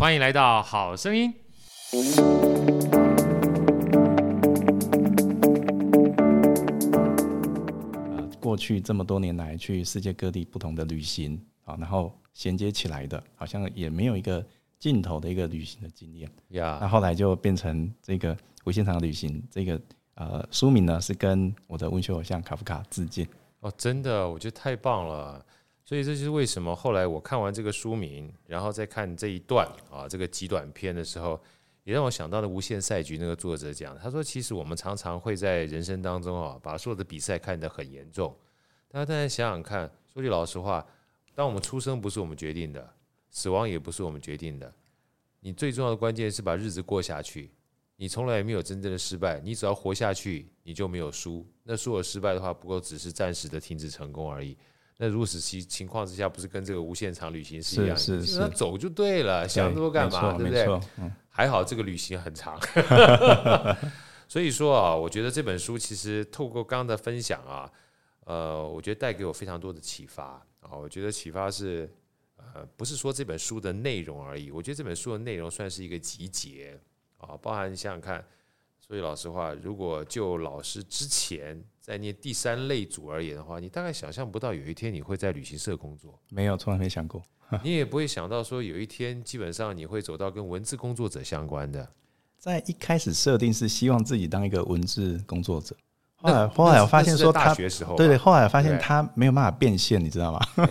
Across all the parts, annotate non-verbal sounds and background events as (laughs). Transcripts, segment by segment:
欢迎来到好声音。过去这么多年来，去世界各地不同的旅行啊，然后衔接起来的，好像也没有一个尽头的一个旅行的经验。呀，那后来就变成这个无限长旅行。这个呃书名呢，是跟我的文学偶像卡夫卡致敬。哦，真的，我觉得太棒了。所以这就是为什么后来我看完这个书名，然后再看这一段啊，这个极短篇的时候，也让我想到了《无限赛局》那个作者讲，他说，其实我们常常会在人生当中啊，把所有的比赛看得很严重。大家大家想想看，说句老实话，当我们出生不是我们决定的，死亡也不是我们决定的，你最重要的关键是把日子过下去。你从来没有真正的失败，你只要活下去，你就没有输。那所有失败的话，不过只是暂时的停止成功而已。那如此其情况之下，不是跟这个无限长旅行是一样的？是是是，走就对了，对想那么多干嘛？对不对？嗯、还好这个旅行很长。(laughs) 所以说啊，我觉得这本书其实透过刚刚的分享啊，呃，我觉得带给我非常多的启发啊。我觉得启发是呃，不是说这本书的内容而已，我觉得这本书的内容算是一个集结。啊，包含你想想看，所以老实话，如果就老师之前在念第三类组而言的话，你大概想象不到有一天你会在旅行社工作，没有，从来没想过。(laughs) 你也不会想到说有一天基本上你会走到跟文字工作者相关的。在一开始设定是希望自己当一个文字工作者，后来后来我发现说他，大学时候对对，后来我发现他没有办法变现，你知道吗？(laughs)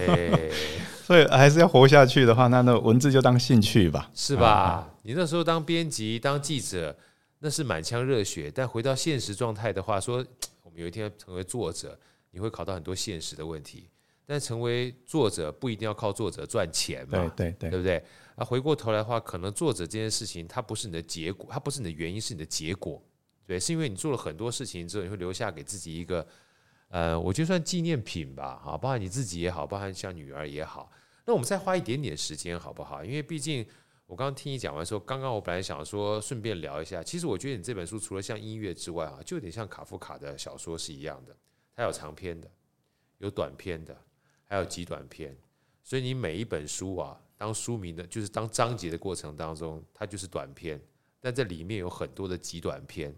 (laughs) 所以还是要活下去的话，那那文字就当兴趣吧，是吧？嗯、你那时候当编辑、当记者，那是满腔热血。但回到现实状态的话，说我们有一天要成为作者，你会考到很多现实的问题。但成为作者不一定要靠作者赚钱嘛？对对对，对不对？啊，回过头来的话，可能作者这件事情，它不是你的结果，它不是你的原因，是你的结果。对，是因为你做了很多事情之后，你会留下给自己一个，呃，我觉得算纪念品吧。啊，包含你自己也好，包含像女儿也好。那我们再花一点点时间好不好？因为毕竟我刚刚听你讲完说，刚刚我本来想说顺便聊一下。其实我觉得你这本书除了像音乐之外啊，就有点像卡夫卡的小说是一样的。它有长篇的，有短篇的，还有极短篇。所以你每一本书啊，当书名的，就是当章节的过程当中，它就是短篇。但这里面有很多的极短篇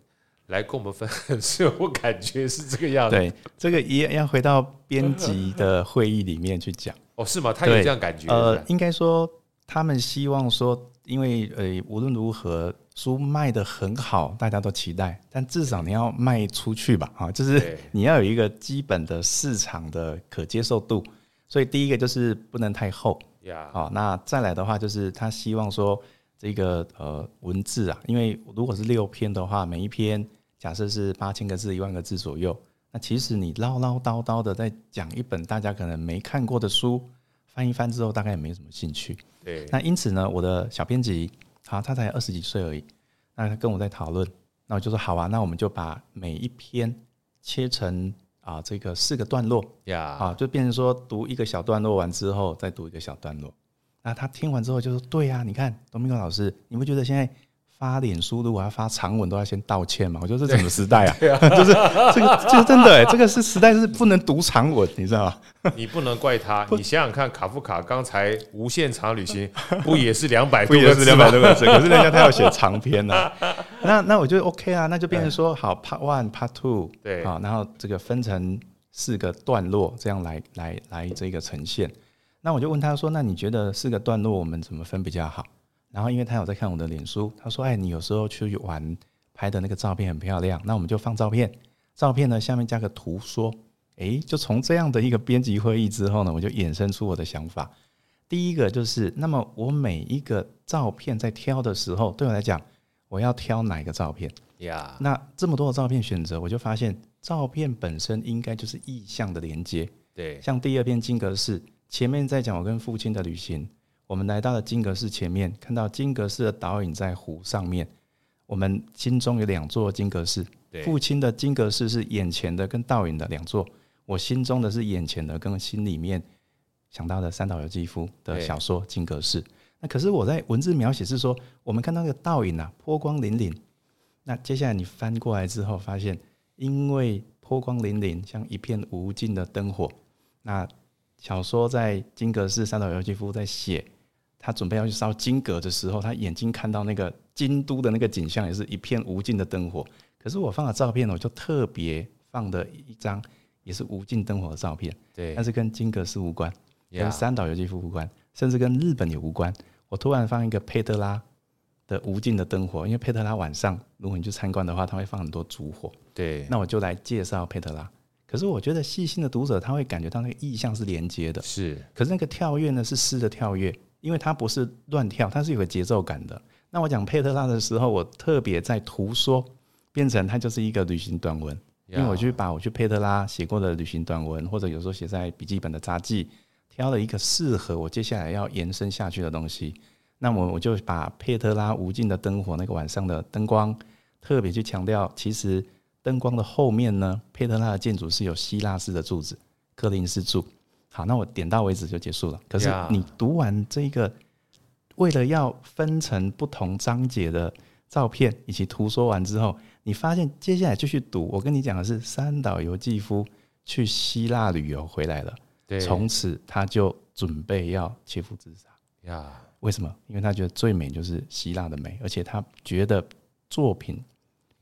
来跟我们分享，(laughs) 我感觉是这个样子。对，这个也要回到编辑的会议里面去讲。哦，是吗？他有这样感觉？呃，应该说，他们希望说，因为呃，无论如何，书卖得很好，大家都期待，但至少你要卖出去吧，啊，就是你要有一个基本的市场的可接受度。所以第一个就是不能太厚，呀，好，那再来的话就是他希望说，这个呃文字啊，因为如果是六篇的话，每一篇假设是八千个字、一万个字左右。那其实你唠唠叨叨的在讲一本大家可能没看过的书，翻一翻之后大概也没什么兴趣。对。那因此呢，我的小编辑，好，他才二十几岁而已，那他跟我在讨论，那我就说好啊，那我们就把每一篇切成啊这个四个段落呀，啊就变成说读一个小段落完之后再读一个小段落。那他听完之后就说，对呀，你看董明哥老师，你不觉得现在？发脸书如果要发长文，都要先道歉嘛？我觉得这是什么时代啊？啊 (laughs) 就是这个，就是真的哎，这个是时代是不能读长文，你知道吗？你不能怪他，你想想看，卡夫卡刚才无限长旅行不也是两百多个字？两百多个字，可是人家他要写长篇呢、啊。(laughs) 那那我觉得 OK 啊，那就变成说好，Part One、Part Two，对，好，然后这个分成四个段落，这样来来来这个呈现。那我就问他说，那你觉得四个段落我们怎么分比较好？然后，因为他有在看我的脸书，他说：“哎，你有时候去玩拍的那个照片很漂亮，那我们就放照片。照片呢，下面加个图说，哎，就从这样的一个编辑会议之后呢，我就衍生出我的想法。第一个就是，那么我每一个照片在挑的时候，对我来讲，我要挑哪个照片呀？那这么多的照片选择，我就发现照片本身应该就是意象的连接。对，像第二篇金阁寺，前面在讲我跟父亲的旅行。”我们来到了金阁寺前面，看到金阁寺的倒影在湖上面。我们心中有两座金阁寺，父亲的金阁寺是眼前的跟倒影的两座，我心中的是眼前的跟心里面想到的三岛由纪夫的小说《金阁寺》。那可是我在文字描写是说，我们看到那个倒影啊，波光粼粼。那接下来你翻过来之后，发现因为波光粼粼，像一片无尽的灯火。那小说在金阁寺，三岛由纪夫在写。他准备要去烧金阁的时候，他眼睛看到那个京都的那个景象，也是一片无尽的灯火。可是我放的照片，我就特别放的一张，也是无尽灯火的照片。对，但是跟金阁寺无关跟三岛由纪夫无关，甚至跟日本也无关。我突然放一个佩特拉的无尽的灯火，因为佩特拉晚上如果你去参观的话，他会放很多烛火。对，那我就来介绍佩特拉。可是我觉得细心的读者他会感觉到那个意象是连接的，是。可是那个跳跃呢是诗的跳跃，因为它不是乱跳，它是有个节奏感的。那我讲佩特拉的时候，我特别在图说变成它就是一个旅行短文，因为我去把我去佩特拉写过的旅行短文，或者有时候写在笔记本的札记，挑了一个适合我接下来要延伸下去的东西。那么我就把佩特拉无尽的灯火那个晚上的灯光，特别去强调，其实。灯光的后面呢，佩特拉的建筑是有希腊式的柱子，柯林斯柱。好，那我点到为止就结束了。可是你读完这个，为了要分成不同章节的照片以及图说完之后，你发现接下来继续读。我跟你讲的是三岛由纪夫去希腊旅游回来了，对，从此他就准备要切腹自杀。呀，为什么？因为他觉得最美就是希腊的美，而且他觉得作品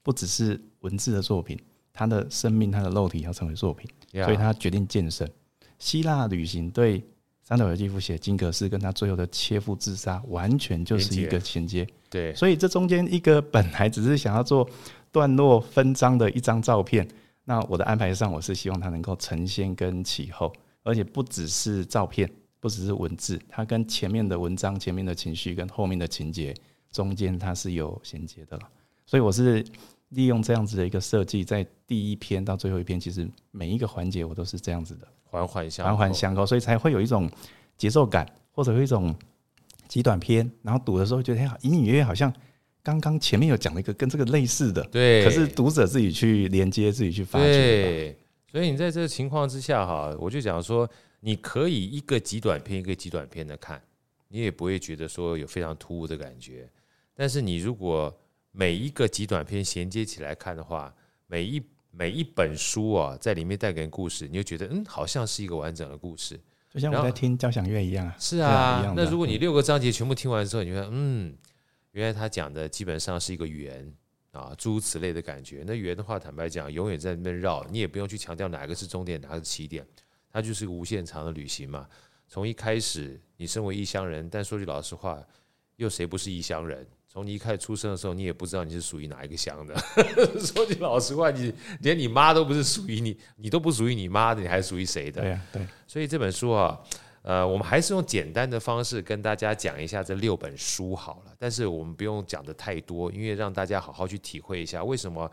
不只是。文字的作品，他的生命，他的肉体要成为作品所以他决定健身。希腊旅行对三岛由纪夫写金阁寺跟他最后的切腹自杀，完全就是一个衔接。对，所以这中间一个本来只是想要做段落分章的一张照片，那我的安排上，我是希望它能够承先跟启后，而且不只是照片，不只是文字，它跟前面的文章、前面的情绪跟后面的情节中间它是有衔接的了。所以我是。利用这样子的一个设计，在第一篇到最后一篇，其实每一个环节我都是这样子的，环环相环环相扣，所以才会有一种节奏感，或者有一种极短篇，然后读的时候觉得，哎，隐隐约约好像刚刚前面有讲了一个跟这个类似的，对，可是读者自己去连接，自己去发掘。对，所以你在这个情况之下哈，我就讲说，你可以一个极短篇一个极短篇的看，你也不会觉得说有非常突兀的感觉，但是你如果每一个极短篇衔接起来看的话，每一每一本书啊，在里面带给人故事，你就觉得嗯，好像是一个完整的故事，就像我在听交响乐一样啊。是啊，那如果你六个章节全部听完之后，你会嗯，原来他讲的基本上是一个圆啊，诸如此类的感觉。那圆的话，坦白讲，永远在那边绕，你也不用去强调哪个是终点，哪个是起点，它就是个无限长的旅行嘛。从一开始，你身为异乡人，但说句老实话，又谁不是异乡人？从你一开始出生的时候，你也不知道你是属于哪一个乡的。(laughs) 说句老实话，你连你妈都不是属于你，你都不属于你妈的，你还属于谁的？对啊，对。所以这本书啊，呃，我们还是用简单的方式跟大家讲一下这六本书好了。但是我们不用讲的太多，因为让大家好好去体会一下为什么。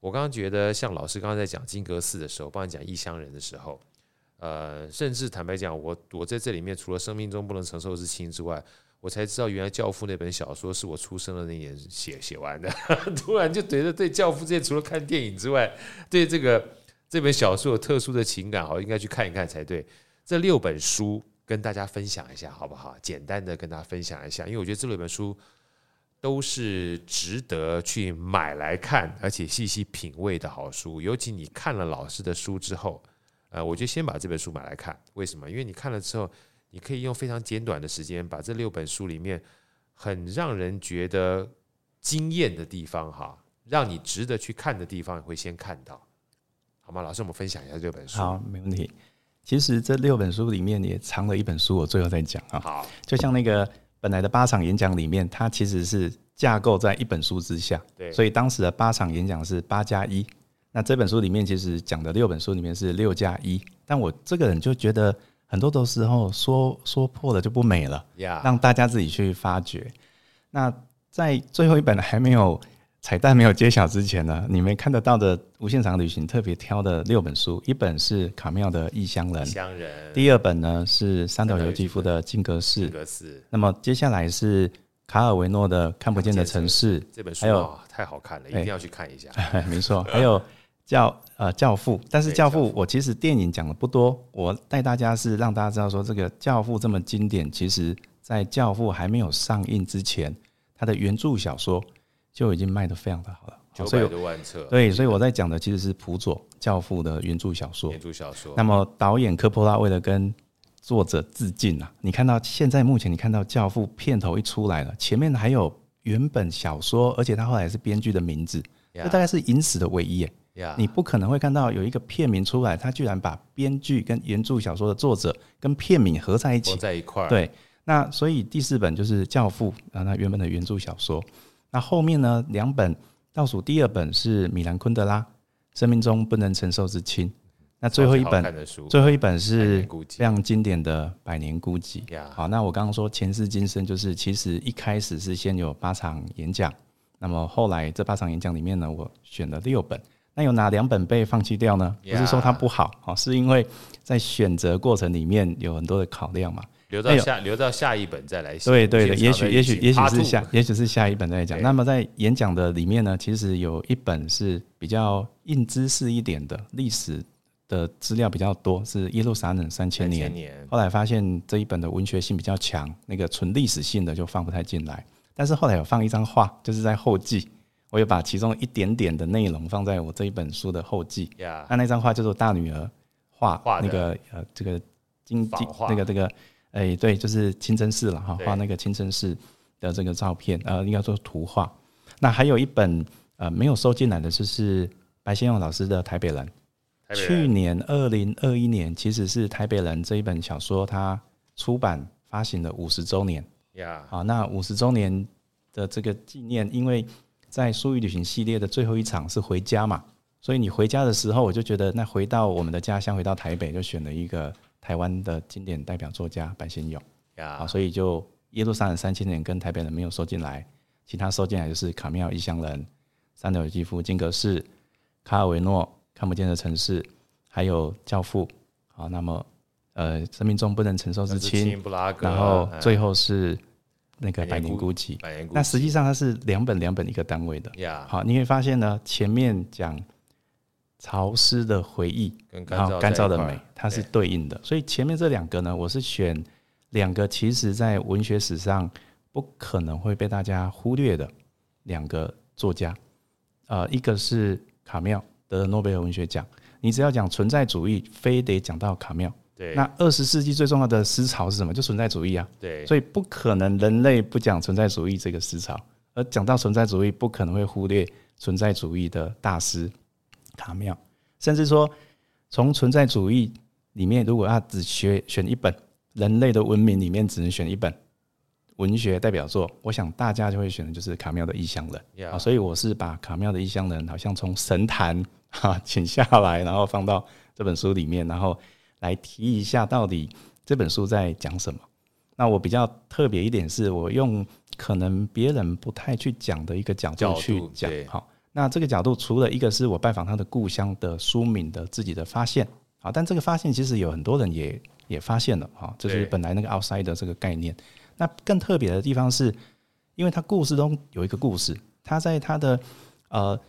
我刚刚觉得，像老师刚刚在讲金阁寺的时候，帮你讲异乡人的时候，呃，甚至坦白讲，我我在这里面除了生命中不能承受之轻之外。我才知道，原来《教父》那本小说是我出生的那年写写完的。(laughs) 突然就觉得对《教父》这些除了看电影之外，对这个这本小说有特殊的情感，好，应该去看一看才对。这六本书跟大家分享一下，好不好？简单的跟大家分享一下，因为我觉得这六本书都是值得去买来看，而且细细品味的好书。尤其你看了老师的书之后，呃，我就先把这本书买来看。为什么？因为你看了之后。你可以用非常简短的时间，把这六本书里面很让人觉得惊艳的地方，哈，让你值得去看的地方，你会先看到，好吗？老师，我们分享一下这六本书。好，没问题。其实这六本书里面也藏了一本书，我最后再讲啊。好，就像那个本来的八场演讲里面，它其实是架构在一本书之下。对。所以当时的八场演讲是八加一，那这本书里面其实讲的六本书里面是六加一，但我这个人就觉得。很多的时候说说破了就不美了.让大家自己去发掘。那在最后一本还没有彩蛋没有揭晓之前呢，你们看得到的无限长旅行特别挑的六本书，一本是卡妙的异乡人，乡人。第二本呢是三岛由纪夫的金阁寺。那么接下来是卡尔维诺的看不见的城市，这本书还有太好看了，一定要去看一下。哎、(laughs) 没错，还有。教呃教父，但是教父我其实电影讲的不多，我带大家是让大家知道说这个教父这么经典，其实在教父还没有上映之前，他的原著小说就已经卖得非常的好了，九百多万册。对，所以我在讲的其实是辅佐教父的原著小说。原著小说。那么导演科波拉为了跟作者致敬啊！你看到现在目前你看到《教父》片头一出来了，前面还有原本小说，而且他后来是编剧的名字，这大概是影史的唯一.你不可能会看到有一个片名出来，他居然把编剧跟原著小说的作者跟片名合在一起，在一块儿。对，那所以第四本就是《教父》啊，那原本的原著小说。那后面呢，两本倒数第二本是米兰昆德拉《生命中不能承受之轻》。那最后一本，最后一本是非常经典的《百年孤寂》。好，那我刚刚说前世今生，就是其实一开始是先有八场演讲，那么后来这八场演讲里面呢，我选了六本。那有哪两本被放弃掉呢？不是说它不好，是因为在选择过程里面有很多的考量嘛。留到下，留到下一本再来写。对对的，也许也许也许是下，也许是下一本再讲。那么在演讲的里面呢，其实有一本是比较硬知识一点的历史。的资料比较多，是耶路撒冷三千年。后来发现这一本的文学性比较强，那个纯历史性的就放不太进来。但是后来有放一张画，就是在后记，我有把其中一点点的内容放在我这一本书的后记。Yeah. 那那张画就是大女儿画那个呃这个金金那个这个哎、欸、对，就是清真寺了哈，画那个清真寺的这个照片，呃应该说图画。那还有一本呃没有收进来的就是白先勇老师的《台北人》。去年二零二一年，其实是《台北人》这一本小说，它出版发行的五十周年。呀，好，那五十周年的这个纪念，因为在书语旅行系列的最后一场是回家嘛，所以你回家的时候，我就觉得那回到我们的家乡，回到台北，就选了一个台湾的经典代表作家白先勇。呀，好，所以就耶路撒冷三千年跟台北人没有收进来，其他收进来就是卡妙异乡人、三岛由纪夫、金格士、卡尔维诺。看不见的城市，还有教父，好，那么呃，生命中不能承受之轻，然后最后是那个百年孤寂。那实际上它是两本两本一个单位的。好，你会发现呢，前面讲潮湿的回忆，然后干燥的美，它是对应的。所以前面这两个呢，我是选两个，其实在文学史上不可能会被大家忽略的两个作家。呃，一个是卡缪。得了诺贝尔文学奖，你只要讲存在主义，非得讲到卡缪。对，那二十世纪最重要的思潮是什么？就存在主义啊。对，所以不可能人类不讲存在主义这个思潮，而讲到存在主义，不可能会忽略存在主义的大师卡缪。甚至说，从存在主义里面，如果要只学选一本人类的文明里面，只能选一本。文学代表作，我想大家就会选的就是卡缪的《异乡人》啊，所以我是把卡缪的《异乡人》好像从神坛哈请下来，然后放到这本书里面，然后来提一下到底这本书在讲什么。那我比较特别一点是，我用可能别人不太去讲的一个角度去讲。好，那这个角度除了一个是我拜访他的故乡的书名的自己的发现，好，但这个发现其实有很多人也也发现了哈，就是本来那个 outside 的这个概念。那更特别的地方是，因为他故事中有一个故事，他在他的呃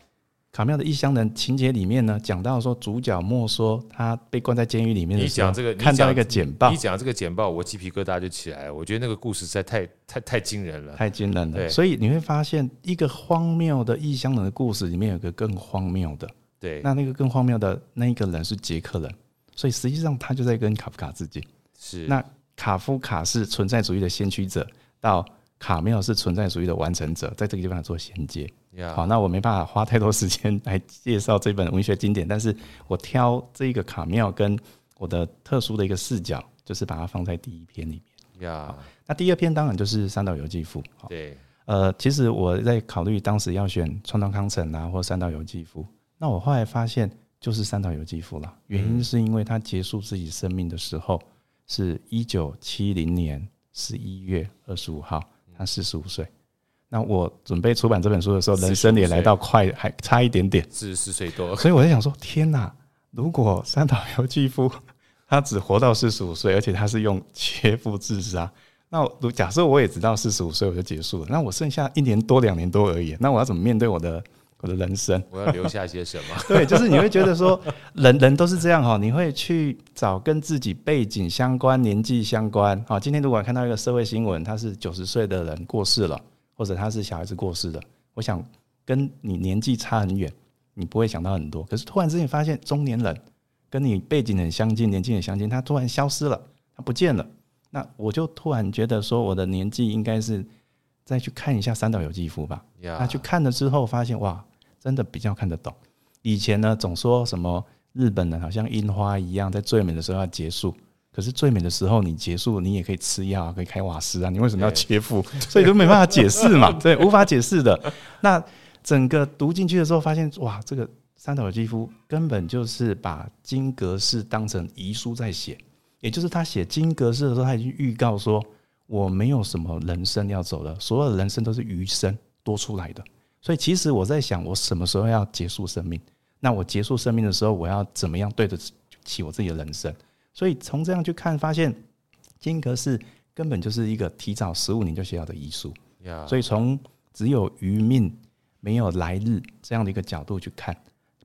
卡妙的异乡人情节里面呢，讲到说主角莫说他被关在监狱里面的时候，你讲这个看到一个简报，你讲这个简报，我鸡皮疙瘩就起来了。我觉得那个故事实在太太太惊人了，太惊人了。所以你会发现，一个荒谬的异乡人的故事里面有一个更荒谬的。对，那那个更荒谬的那一个人是捷克人，所以实际上他就在跟卡夫卡致敬。是那。卡夫卡是存在主义的先驱者，到卡缪是存在主义的完成者，在这个地方做衔接。好，那我没办法花太多时间来介绍这本文学经典，但是我挑这个卡妙跟我的特殊的一个视角，就是把它放在第一篇里面。那第二篇当然就是三岛由纪夫。对，呃，其实我在考虑当时要选川端康成啊，或三岛由纪夫，那我后来发现就是三岛由纪夫了，原因是因为他结束自己生命的时候。是一九七零年十一月二十五号，他四十五岁。那我准备出版这本书的时候，人生也来到快还差一点点，四十四岁多。所以我在想说，天哪！如果三岛由纪夫他只活到四十五岁，而且他是用切腹自杀，那如假设我也只到四十五岁我就结束了，那我剩下一年多两年多而已，那我要怎么面对我的？我的人生，我要留下些什么？(laughs) 对，就是你会觉得说，人人都是这样哈，你会去找跟自己背景相关、年纪相关。好，今天如果看到一个社会新闻，他是九十岁的人过世了，或者他是小孩子过世的，我想跟你年纪差很远，你不会想到很多。可是突然之间发现中年人跟你背景很相近、年纪很相近，他突然消失了，他不见了。那我就突然觉得说，我的年纪应该是再去看一下三岛由纪夫吧。那.去看了之后，发现哇，真的比较看得懂。以前呢，总说什么日本人好像樱花一样，在最美的时候要结束。可是最美的时候，你结束，你也可以吃药啊，可以开瓦斯啊，你为什么要切腹？(laughs) 所以都没办法解释嘛，(laughs) 对，无法解释的。那整个读进去的时候，发现哇，这个三岛由纪夫根本就是把金阁寺当成遗书在写，也就是他写金阁寺的时候，他已经预告说，我没有什么人生要走了，所有的人生都是余生多出来的。所以其实我在想，我什么时候要结束生命？那我结束生命的时候，我要怎么样对得起我自己的人生？所以从这样去看，发现金阁寺根本就是一个提早十五年就写好的遗书。所以从只有余命没有来日这样的一个角度去看，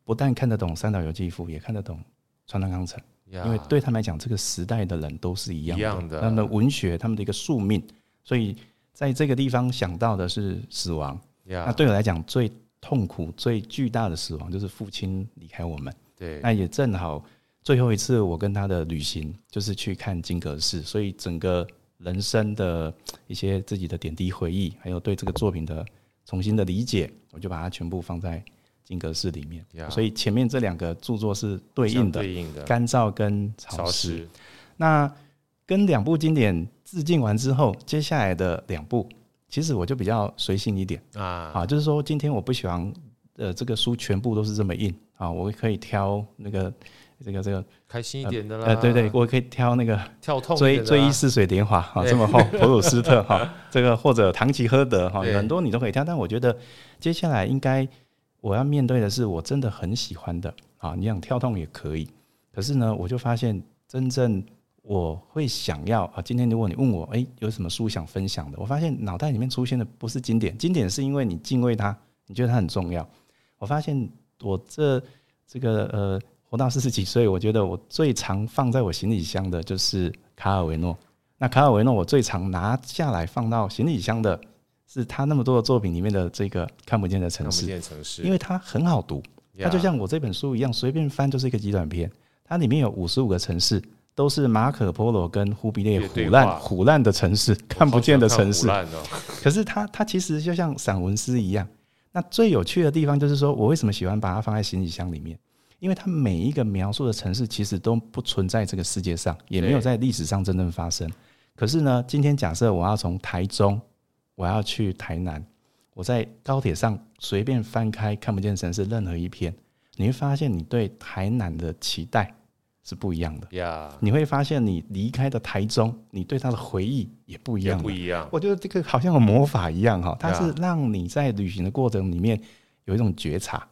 不但看得懂三岛由纪夫，也看得懂川端康成。因为对他们来讲，这个时代的人都是一样的，一样的。他们的文学，他们的一个宿命。所以在这个地方想到的是死亡。那对我来讲，最痛苦、最巨大的死亡就是父亲离开我们。对，那也正好。最后一次我跟他的旅行就是去看金阁寺，所以整个人生的一些自己的点滴回忆，还有对这个作品的重新的理解，我就把它全部放在金阁寺里面。Yeah. 所以前面这两个著作是对应的，对应的干燥跟潮湿。那跟两部经典致敬完之后，接下来的两部其实我就比较随性一点啊，啊，就是说今天我不喜欢呃这个书全部都是这么硬啊，我可以挑那个。这个这个开心一点的啦，呃，对对，我可以挑那个跳痛追追忆似水年华哈，这么厚，(laughs) 普鲁斯特哈，这个或者唐吉诃德哈，很多你都可以挑。但我觉得接下来应该我要面对的是我真的很喜欢的啊，你想跳痛也可以。可是呢，我就发现真正我会想要啊，今天如果你问我，哎，有什么书想分享的？我发现脑袋里面出现的不是经典，经典是因为你敬畏它，你觉得它很重要。我发现我这这个呃。活到四十几岁，我觉得我最常放在我行李箱的就是卡尔维诺。那卡尔维诺，我最常拿下来放到行李箱的是他那么多的作品里面的这个看不见的城市。看不见城市，因为它很好读，它就像我这本书一样，随便翻就是一个极短篇。它里面有五十五个城市，都是马可波罗跟忽必烈唬烂唬烂的城市，看不见的城市。(laughs) 可是它它其实就像散文诗一样。那最有趣的地方就是说，我为什么喜欢把它放在行李箱里面？因为它每一个描述的城市其实都不存在这个世界上，也没有在历史上真正发生。可是呢，今天假设我要从台中，我要去台南，我在高铁上随便翻开看不见城市任何一篇，你会发现你对台南的期待是不一样的。呀，你会发现你离开的台中，你对它的回忆也不一样。不一样。我觉得这个好像有魔法一样哈，它是让你在旅行的过程里面有一种觉察。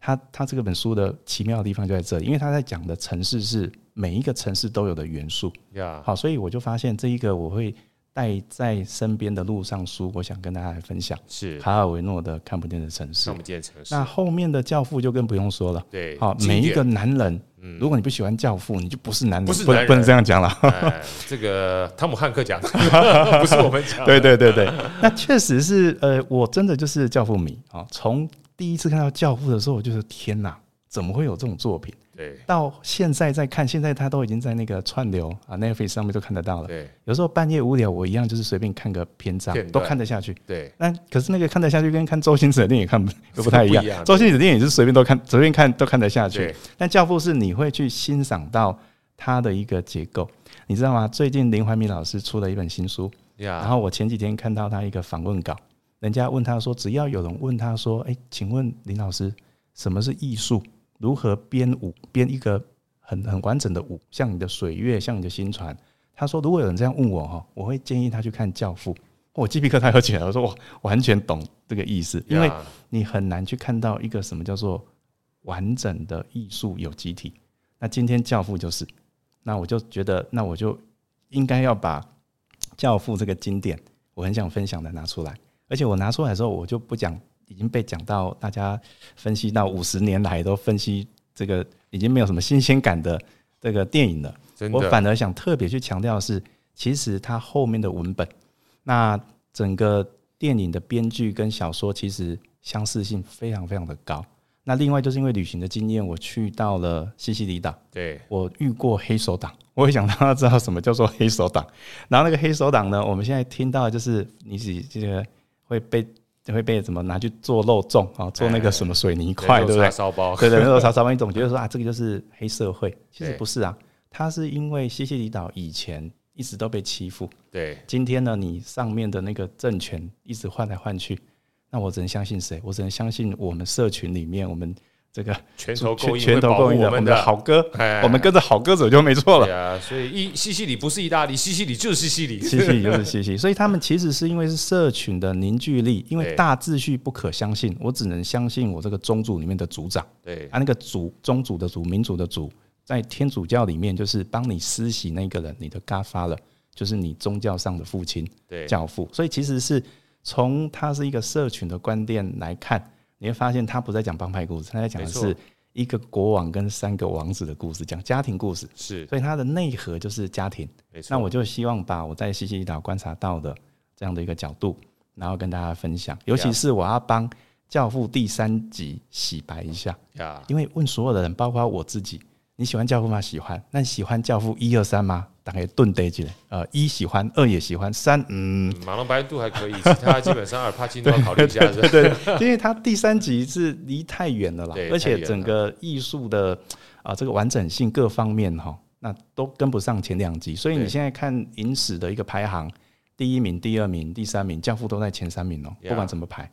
他他这个本书的奇妙的地方就在这里，因为他在讲的城市是每一个城市都有的元素。Yeah. 好，所以我就发现这一个我会带在身边的路上书，我想跟大家来分享。是卡尔维诺的《看不见的城市》。看不见城市。那后面的《教父》就更不用说了。对，好，每一个男人，嗯、如果你不喜欢《教父》，你就不是男人，不是不能这样讲了。哎、这个汤姆汉克讲，(laughs) 不是我们讲。(laughs) 对对对对，那确实是呃，我真的就是教父迷啊，从。第一次看到《教父》的时候，我就说：“天哪，怎么会有这种作品？”对，到现在再看，现在他都已经在那个串流啊，Netflix 上面都看得到了。对，有时候半夜无聊，我一样就是随便看个篇章，都看得下去。对，那可是那个看得下去，跟看周星驰的电影看 (laughs) 又不太一样。周星驰的电影是随便都看，随便看都看得下去。但《教父》是你会去欣赏到他的一个结构，你知道吗？最近林怀民老师出了一本新书，然后我前几天看到他一个访问稿。人家问他说：“只要有人问他说，哎，请问林老师，什么是艺术？如何编舞？编一个很很完整的舞，像你的水月，像你的新船。”他说：“如果有人这样问我哈，我会建议他去看《教父》。”我鸡皮疙瘩又起来，我说：“我完全懂这个意思，因为你很难去看到一个什么叫做完整的艺术有机体。那今天《教父》就是，那我就觉得，那我就应该要把《教父》这个经典，我很想分享的拿出来。”而且我拿出来的时候，我就不讲，已经被讲到大家分析到五十年来都分析这个已经没有什么新鲜感的这个电影了。我反而想特别去强调的是，其实它后面的文本，那整个电影的编剧跟小说其实相似性非常非常的高。那另外就是因为旅行的经验，我去到了西西里岛，对，我遇过黑手党，我也想让他知道什么叫做黑手党。然后那个黑手党呢，我们现在听到的就是你是这个会被会被怎么拿去做肉粽啊，做那个什么水泥块，对不对？烧包，对对，肉叉 (laughs) 烧包，你总觉得说啊，这个就是黑社会，其实不是啊，它是因为西西里岛以前一直都被欺负，对，今天呢，你上面的那个政权一直换来换去。那我只能相信谁？我只能相信我们社群里面，我们这个拳头够硬，拳头够硬的我们的好哥，哎、我们跟着好哥走就没错了。对啊，所以意西西里不是意大利，西西里就是西西里，西西里就是西西里。(laughs) 所以他们其实是因为是社群的凝聚力，因为大秩序不可相信，我只能相信我这个宗族里面的族长。对啊，那个族宗族的族，民族的族，在天主教里面就是帮你施洗那个人，你的 Godfather 就是你宗教上的父亲，对教父。所以其实是。从他是一个社群的观点来看，你会发现他不在讲帮派故事，他在讲的是一个国王跟三个王子的故事，讲家庭故事。是，所以它的内核就是家庭。那我就希望把我在西西里岛观察到的这样的一个角度，然后跟大家分享。尤其是我要帮《教父》第三集洗白一下，因为问所有的人，包括我自己，你喜欢《教父》吗？喜欢。那你喜欢《教父》一二三吗？大概顿得起来，呃，一喜欢，二也喜欢，三嗯，马龙白兰度还可以，其他基本上阿尔帕金都要考虑一下，(laughs) 对，因为他第三集是离太远了啦，而且整个艺术的啊这个完整性各方面哈，那都跟不上前两集，所以你现在看影史的一个排行，第一名、第二名、第三名，教父都在前三名哦，不管怎么排，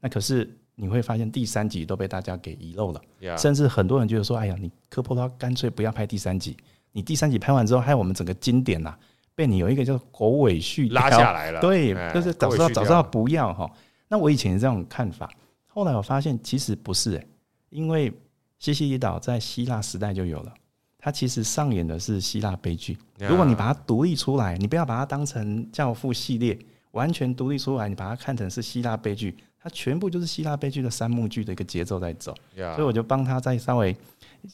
那可是你会发现第三集都被大家给遗漏了，甚至很多人觉得说，哎呀，你科波拉干脆不要拍第三集。你第三集拍完之后，还有我们整个经典呐、啊，被你有一个叫狗尾续拉下来了。对，就是早知道早知道不要哈。那我以前是这种看法，后来我发现其实不是诶、欸，因为西西里岛在希腊时代就有了，它其实上演的是希腊悲剧。如果你把它独立出来，你不要把它当成教父系列，完全独立出来，你把它看成是希腊悲剧，它全部就是希腊悲剧的三幕剧的一个节奏在走。所以我就帮他再稍微。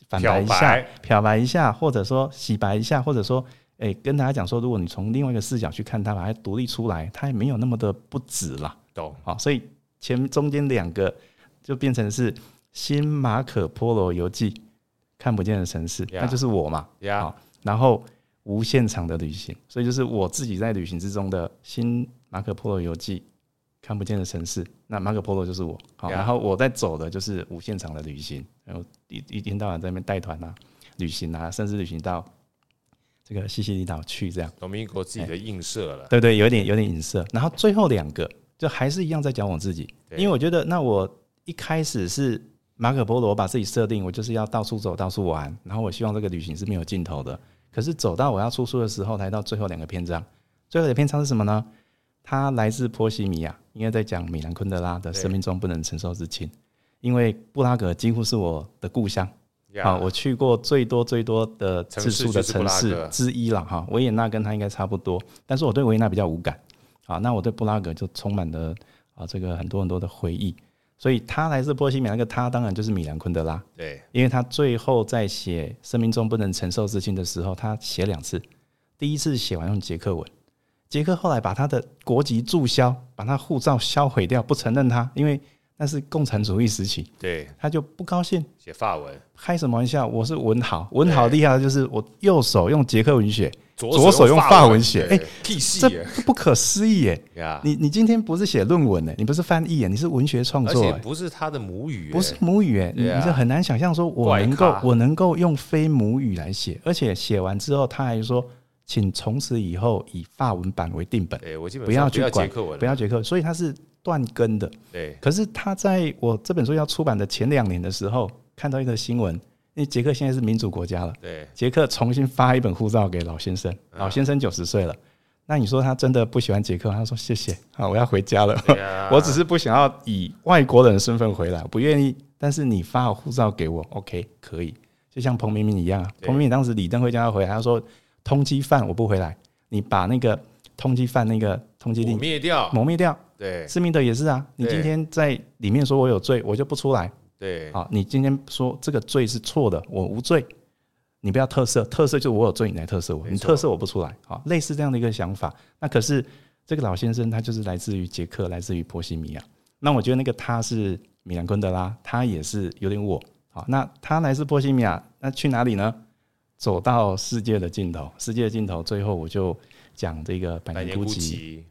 反白一下，漂白一下，或者说洗白一下，或者说，哎、欸，跟大家讲说，如果你从另外一个视角去看它，把它独立出来，它也没有那么的不值啦。懂？好，所以前中间两个就变成是《新马可波罗游记》，看不见的城市，那就是我嘛。好，然后无限长的旅行，所以就是我自己在旅行之中的《新马可波罗游记》。看不见的城市，那马可波罗就是我，好，然后我在走的就是无限长的旅行，然后一一天到晚在那边带团啊，旅行啊，甚至旅行到这个西西里岛去，这样。董明国自己的映射了，对对，有点有点影射。然后最后两个就还是一样在讲我自己，因为我觉得那我一开始是马可波罗，把自己设定我就是要到处走到处玩，然后我希望这个旅行是没有尽头的。可是走到我要出书的时候，来到最后两个篇章，最后的篇章是什么呢？它来自波西米亚，应该在讲米兰昆德拉的生命中不能承受之轻。因为布拉格几乎是我的故乡，啊，我去过最多最多的次数的城市之一了哈。维也纳跟他应该差不多，但是我对维也纳比较无感，啊，那我对布拉格就充满了啊这个很多很多的回忆。所以他来自波西米亚，那个他当然就是米兰昆德拉，对，因为他最后在写生命中不能承受之轻的时候，他写两次，第一次写完用捷克文。杰克后来把他的国籍注销，把他护照销毁掉，不承认他，因为那是共产主义时期。对，他就不高兴，写法文，开什么玩笑？我是文豪，文豪厉害的就是我右手用捷克文写，左手用法文写，哎，这不可思议耶！(laughs) 你你今天不是写论文呢？你不是翻译耶？你是文学创作，而且不是他的母语，不是母语哎，你就很难想象说我能够我能够用非母语来写，而且写完之后他还说。请从此以后以法文版为定本，不要去管，不要捷克，所以它是断根的。对，可是他在我这本书要出版的前两年的时候，看到一个新闻，因为捷克现在是民主国家了，对，捷克重新发一本护照给老先生，老先生九十岁了，那你说他真的不喜欢捷克？他说谢谢啊，我要回家了，(laughs) 我只是不想要以外国人的身份回来，不愿意，但是你发好护照给我，OK，可以，就像彭明敏一样啊，彭明敏当时李登辉叫他回来，他说。通缉犯，我不回来。你把那个通缉犯那个通缉令抹灭掉，抹灭掉。对，施明德也是啊。你今天在里面说我有罪，我就不出来。对，好，你今天说这个罪是错的，我无罪。你不要特色，特色就是我有罪，你来特色我。你特色我不出来。好，类似这样的一个想法。那可是这个老先生他就是来自于捷克，来自于波西米亚。那我觉得那个他是。米兰昆德拉，他也是有点我。好，那他来自波西米亚，那去哪里呢？走到世界的尽头，世界的尽头，最后我就讲这个百年孤寂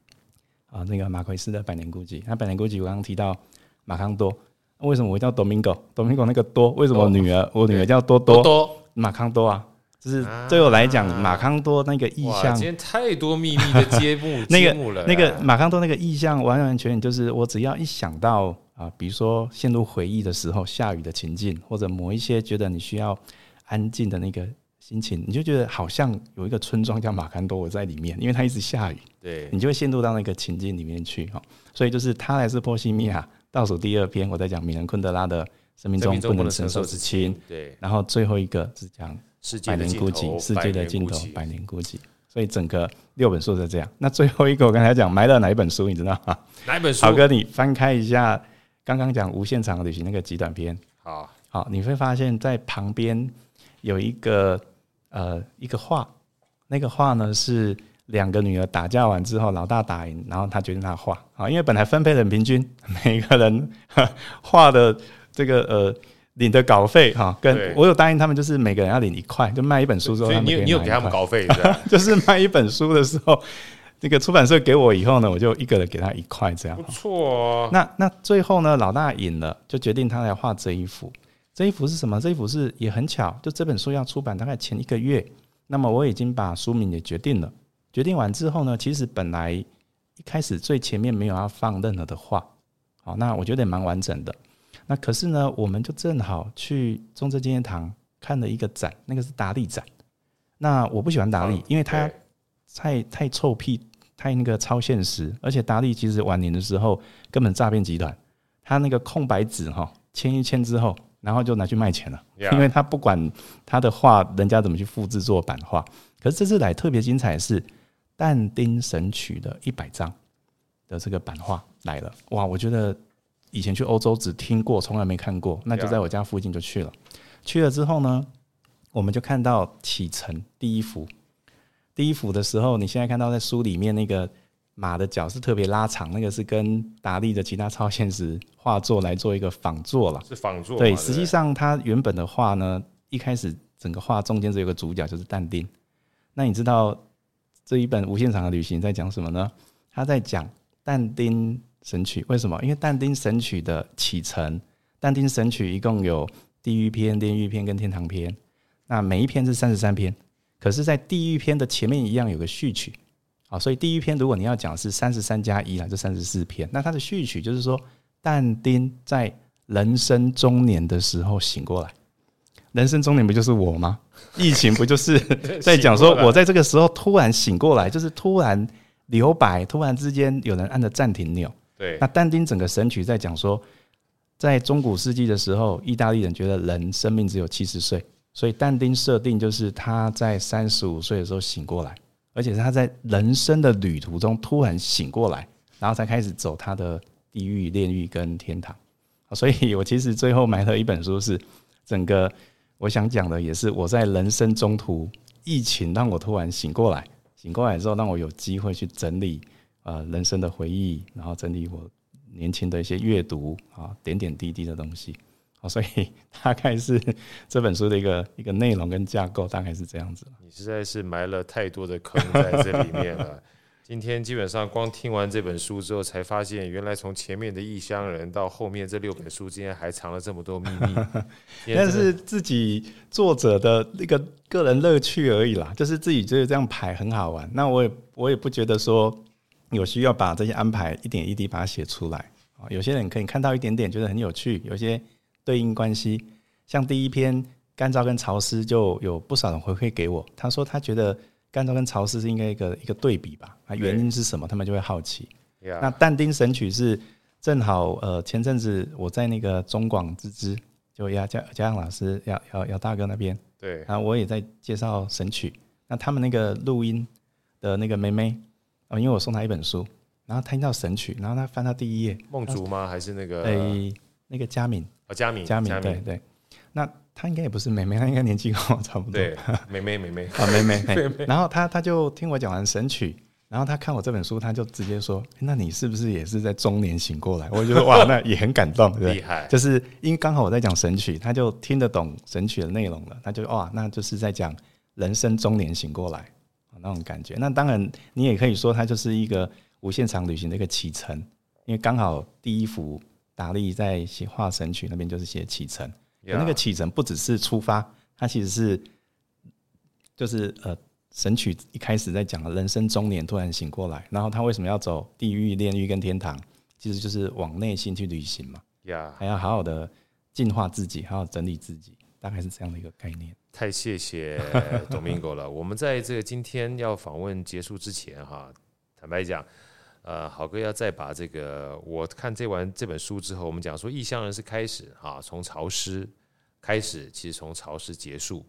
啊，那个马奎斯的百年孤寂。那百年孤寂，我刚刚提到马康多，为什么我叫 Domingo？Domingo 那个多，为什么我女儿我女儿叫多多？多马康多啊。就是对我来讲，马康多那个意象，今天太多秘密的揭幕 (laughs) 那个那个马康多那个意象，完完全全就是我只要一想到啊，比如说陷入回忆的时候，下雨的情境，或者某一些觉得你需要安静的那个心情，你就觉得好像有一个村庄叫马坎多，我在里面，因为它一直下雨，对，你就会陷入到那个情境里面去哈。所以就是他来自波西米亚，倒数第二篇我在讲米兰昆德拉的生命中不能承受之轻，对，然后最后一个是讲。百年孤寂，世界的尽头，百年孤寂。所以整个六本书是这样。那最后一个，我刚才讲埋了哪一本书，你知道吗？哪一本书？好哥，你翻开一下，刚刚讲无限长旅行那个极短篇。好，好，你会发现在旁边有一个呃一个画，那个画呢是两个女儿打架完之后，老大打赢，然后他决定他画啊，因为本来分配的很平均，(laughs) 每个人画的这个呃。领的稿费哈，跟我有答应他们，就是每个人要领一块，就卖一本书之后，你有你有给他们稿费 (laughs) 就是卖一本书的时候，这个出版社给我以后呢，我就一个人给他一块，这样不错。那那最后呢，老大赢了，就决定他来画这一幅。这一幅是什么？这一幅是也很巧，就这本书要出版大概前一个月，那么我已经把书名也决定了。决定完之后呢，其实本来一开始最前面没有要放任何的画，好，那我觉得也蛮完整的。那可是呢，我们就正好去中正纪念堂看了一个展，那个是达利展。那我不喜欢达利，因为他太太臭屁，太那个超现实。而且达利其实晚年的时候根本诈骗集团，他那个空白纸哈签一签之后，然后就拿去卖钱了，因为他不管他的画人家怎么去复制做版画。可是这次来特别精彩的是但丁神曲的一百张的这个版画来了，哇！我觉得。以前去欧洲只听过，从来没看过，那就在我家附近就去了。去了之后呢，我们就看到启程第一幅。第一幅的时候，你现在看到在书里面那个马的脚是特别拉长，那个是跟达利的其他超现实画作来做一个仿作了。是仿作。对，实际上他原本的画呢，一开始整个画中间只有个主角就是但丁。那你知道这一本无限长的旅行在讲什么呢？他在讲但丁。神曲为什么？因为但丁神曲的启程，但丁神曲一共有地狱篇、炼狱篇跟天堂篇，那每一篇是三十三篇。可是，在地狱篇的前面一样有个序曲，啊，所以第一篇如果你要讲是三十三加一啊，就三十四篇。那它的序曲就是说，但丁在人生中年的时候醒过来。人生中年不就是我吗？(laughs) 疫情不就是在讲说我在这个时候突然醒过来，就是突然留白，突然之间有人按着暂停钮。对，那但丁整个神曲在讲说，在中古世纪的时候，意大利人觉得人生命只有七十岁，所以但丁设定就是他在三十五岁的时候醒过来，而且是他在人生的旅途中突然醒过来，然后才开始走他的地狱、炼狱跟天堂。所以我其实最后买了一本书，是整个我想讲的，也是我在人生中途，疫情让我突然醒过来，醒过来之后让我有机会去整理。呃，人生的回忆，然后整理我年轻的一些阅读啊，点点滴滴的东西，好，所以 (laughs) 大概是这本书的一个一个内容跟架构，大概是这样子。你实在是埋了太多的坑在这里面了。今天基本上光听完这本书之后，才发现原来从前面的异乡人到后面这六本书之间还藏了这么多秘密。(laughs) 但是自己作者的那个个人乐趣而已啦，就是自己觉得这样排很好玩。那我也我也不觉得说。有需要把这些安排一点一滴把它写出来啊。有些人可以看到一点点，觉得很有趣，有些对应关系。像第一篇干燥跟潮湿，就有不少人回馈给我，他说他觉得干燥跟潮湿是应该一个一个对比吧？啊，原因是什么？他们就会好奇。那但丁神曲是正好呃，前阵子我在那个中广之之，就亚嘉嘉阳老师姚姚姚大哥那边，对，然后我也在介绍神曲。那他们那个录音的那个妹妹。哦，因为我送她一本书，然后她听到神曲，然后她翻到第一页，梦竹吗？还是那个？诶，那个佳敏，哦，佳敏，佳敏，对对。那他应该也不是妹妹，他应该年纪跟我差不多。对，妹妹妹妹 (laughs) 啊，(laughs) 妹妹。然后他他就听我讲完神曲，然后他看我这本书，他就直接说：“那你是不是也是在中年醒过来？”我觉得哇，那也很感动，对，厉害。就是因为刚好我在讲神曲，他就听得懂神曲的内容了，他就哇，那就是在讲人生中年醒过来那种感觉。那当然，你也可以说它就是一个无限长旅行的一个启程，因为刚好第一幅达利在写画神曲那边就是写启程，Yeah. 那个启程不只是出发，它其实是就是呃。神曲一开始在讲人生中年突然醒过来，然后他为什么要走地狱、炼狱跟天堂？其实就是往内心去旅行嘛。呀，还要好好的净化自己，还要整理自己，大概是这样的一个概念。太谢谢 (laughs) Domingo 了。我们在这个今天要访问结束之前，哈，坦白讲，呃，好哥要再把这个我看这完这本书之后，我们讲说异乡人是开始啊，从潮湿开始，其实从潮湿结束。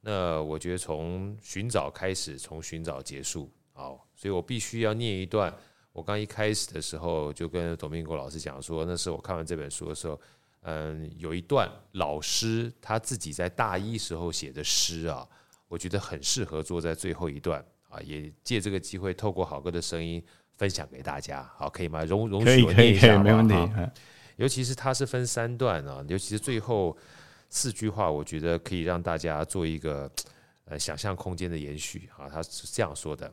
那我觉得从寻找开始，从寻找结束，好，所以我必须要念一段。我刚一开始的时候就跟董明国老师讲说，那是我看完这本书的时候，嗯，有一段老师他自己在大一时候写的诗啊，我觉得很适合做在最后一段啊，也借这个机会透过好哥的声音分享给大家，好，可以吗？容容许我念一下吗？没问题。尤其是它是分三段啊，尤其是最后。四句话，我觉得可以让大家做一个呃想象空间的延续啊。他是这样说的：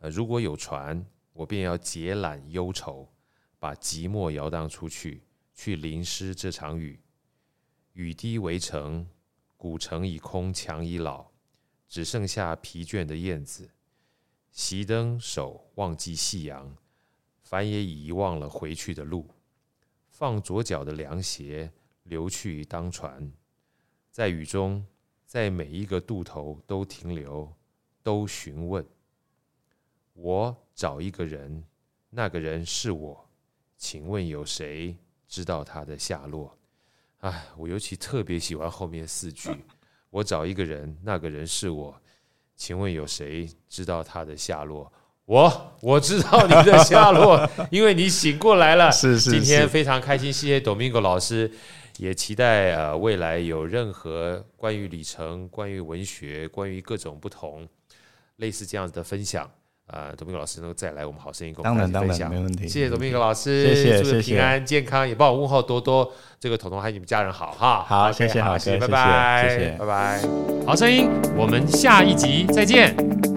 呃，如果有船，我便要解缆忧愁，把寂寞摇荡出去，去淋湿这场雨。雨滴围城，古城已空，墙已老，只剩下疲倦的燕子。熄灯，手忘记夕阳，帆也已遗忘了回去的路。放左脚的凉鞋。流去当船，在雨中，在每一个渡头都停留，都询问。我找一个人，那个人是我，请问有谁知道他的下落？哎，我尤其特别喜欢后面四句。我找一个人，那个人是我，请问有谁知道他的下落？我我知道你的下落，(laughs) 因为你醒过来了。是是是，今天非常开心，谢谢 Domingo 老师。也期待呃未来有任何关于旅程、关于文学、关于各种不同类似这样子的分享啊，董明哥老师能够再来我们好声音跟我们分享，没问题。谢谢董明哥老师，谢谢，祝平安健康，也帮我问候多多这个彤彤还有你们家人好哈。好，谢谢，好，谢谢，拜拜，谢谢，拜拜。好声音，我们下一集再见。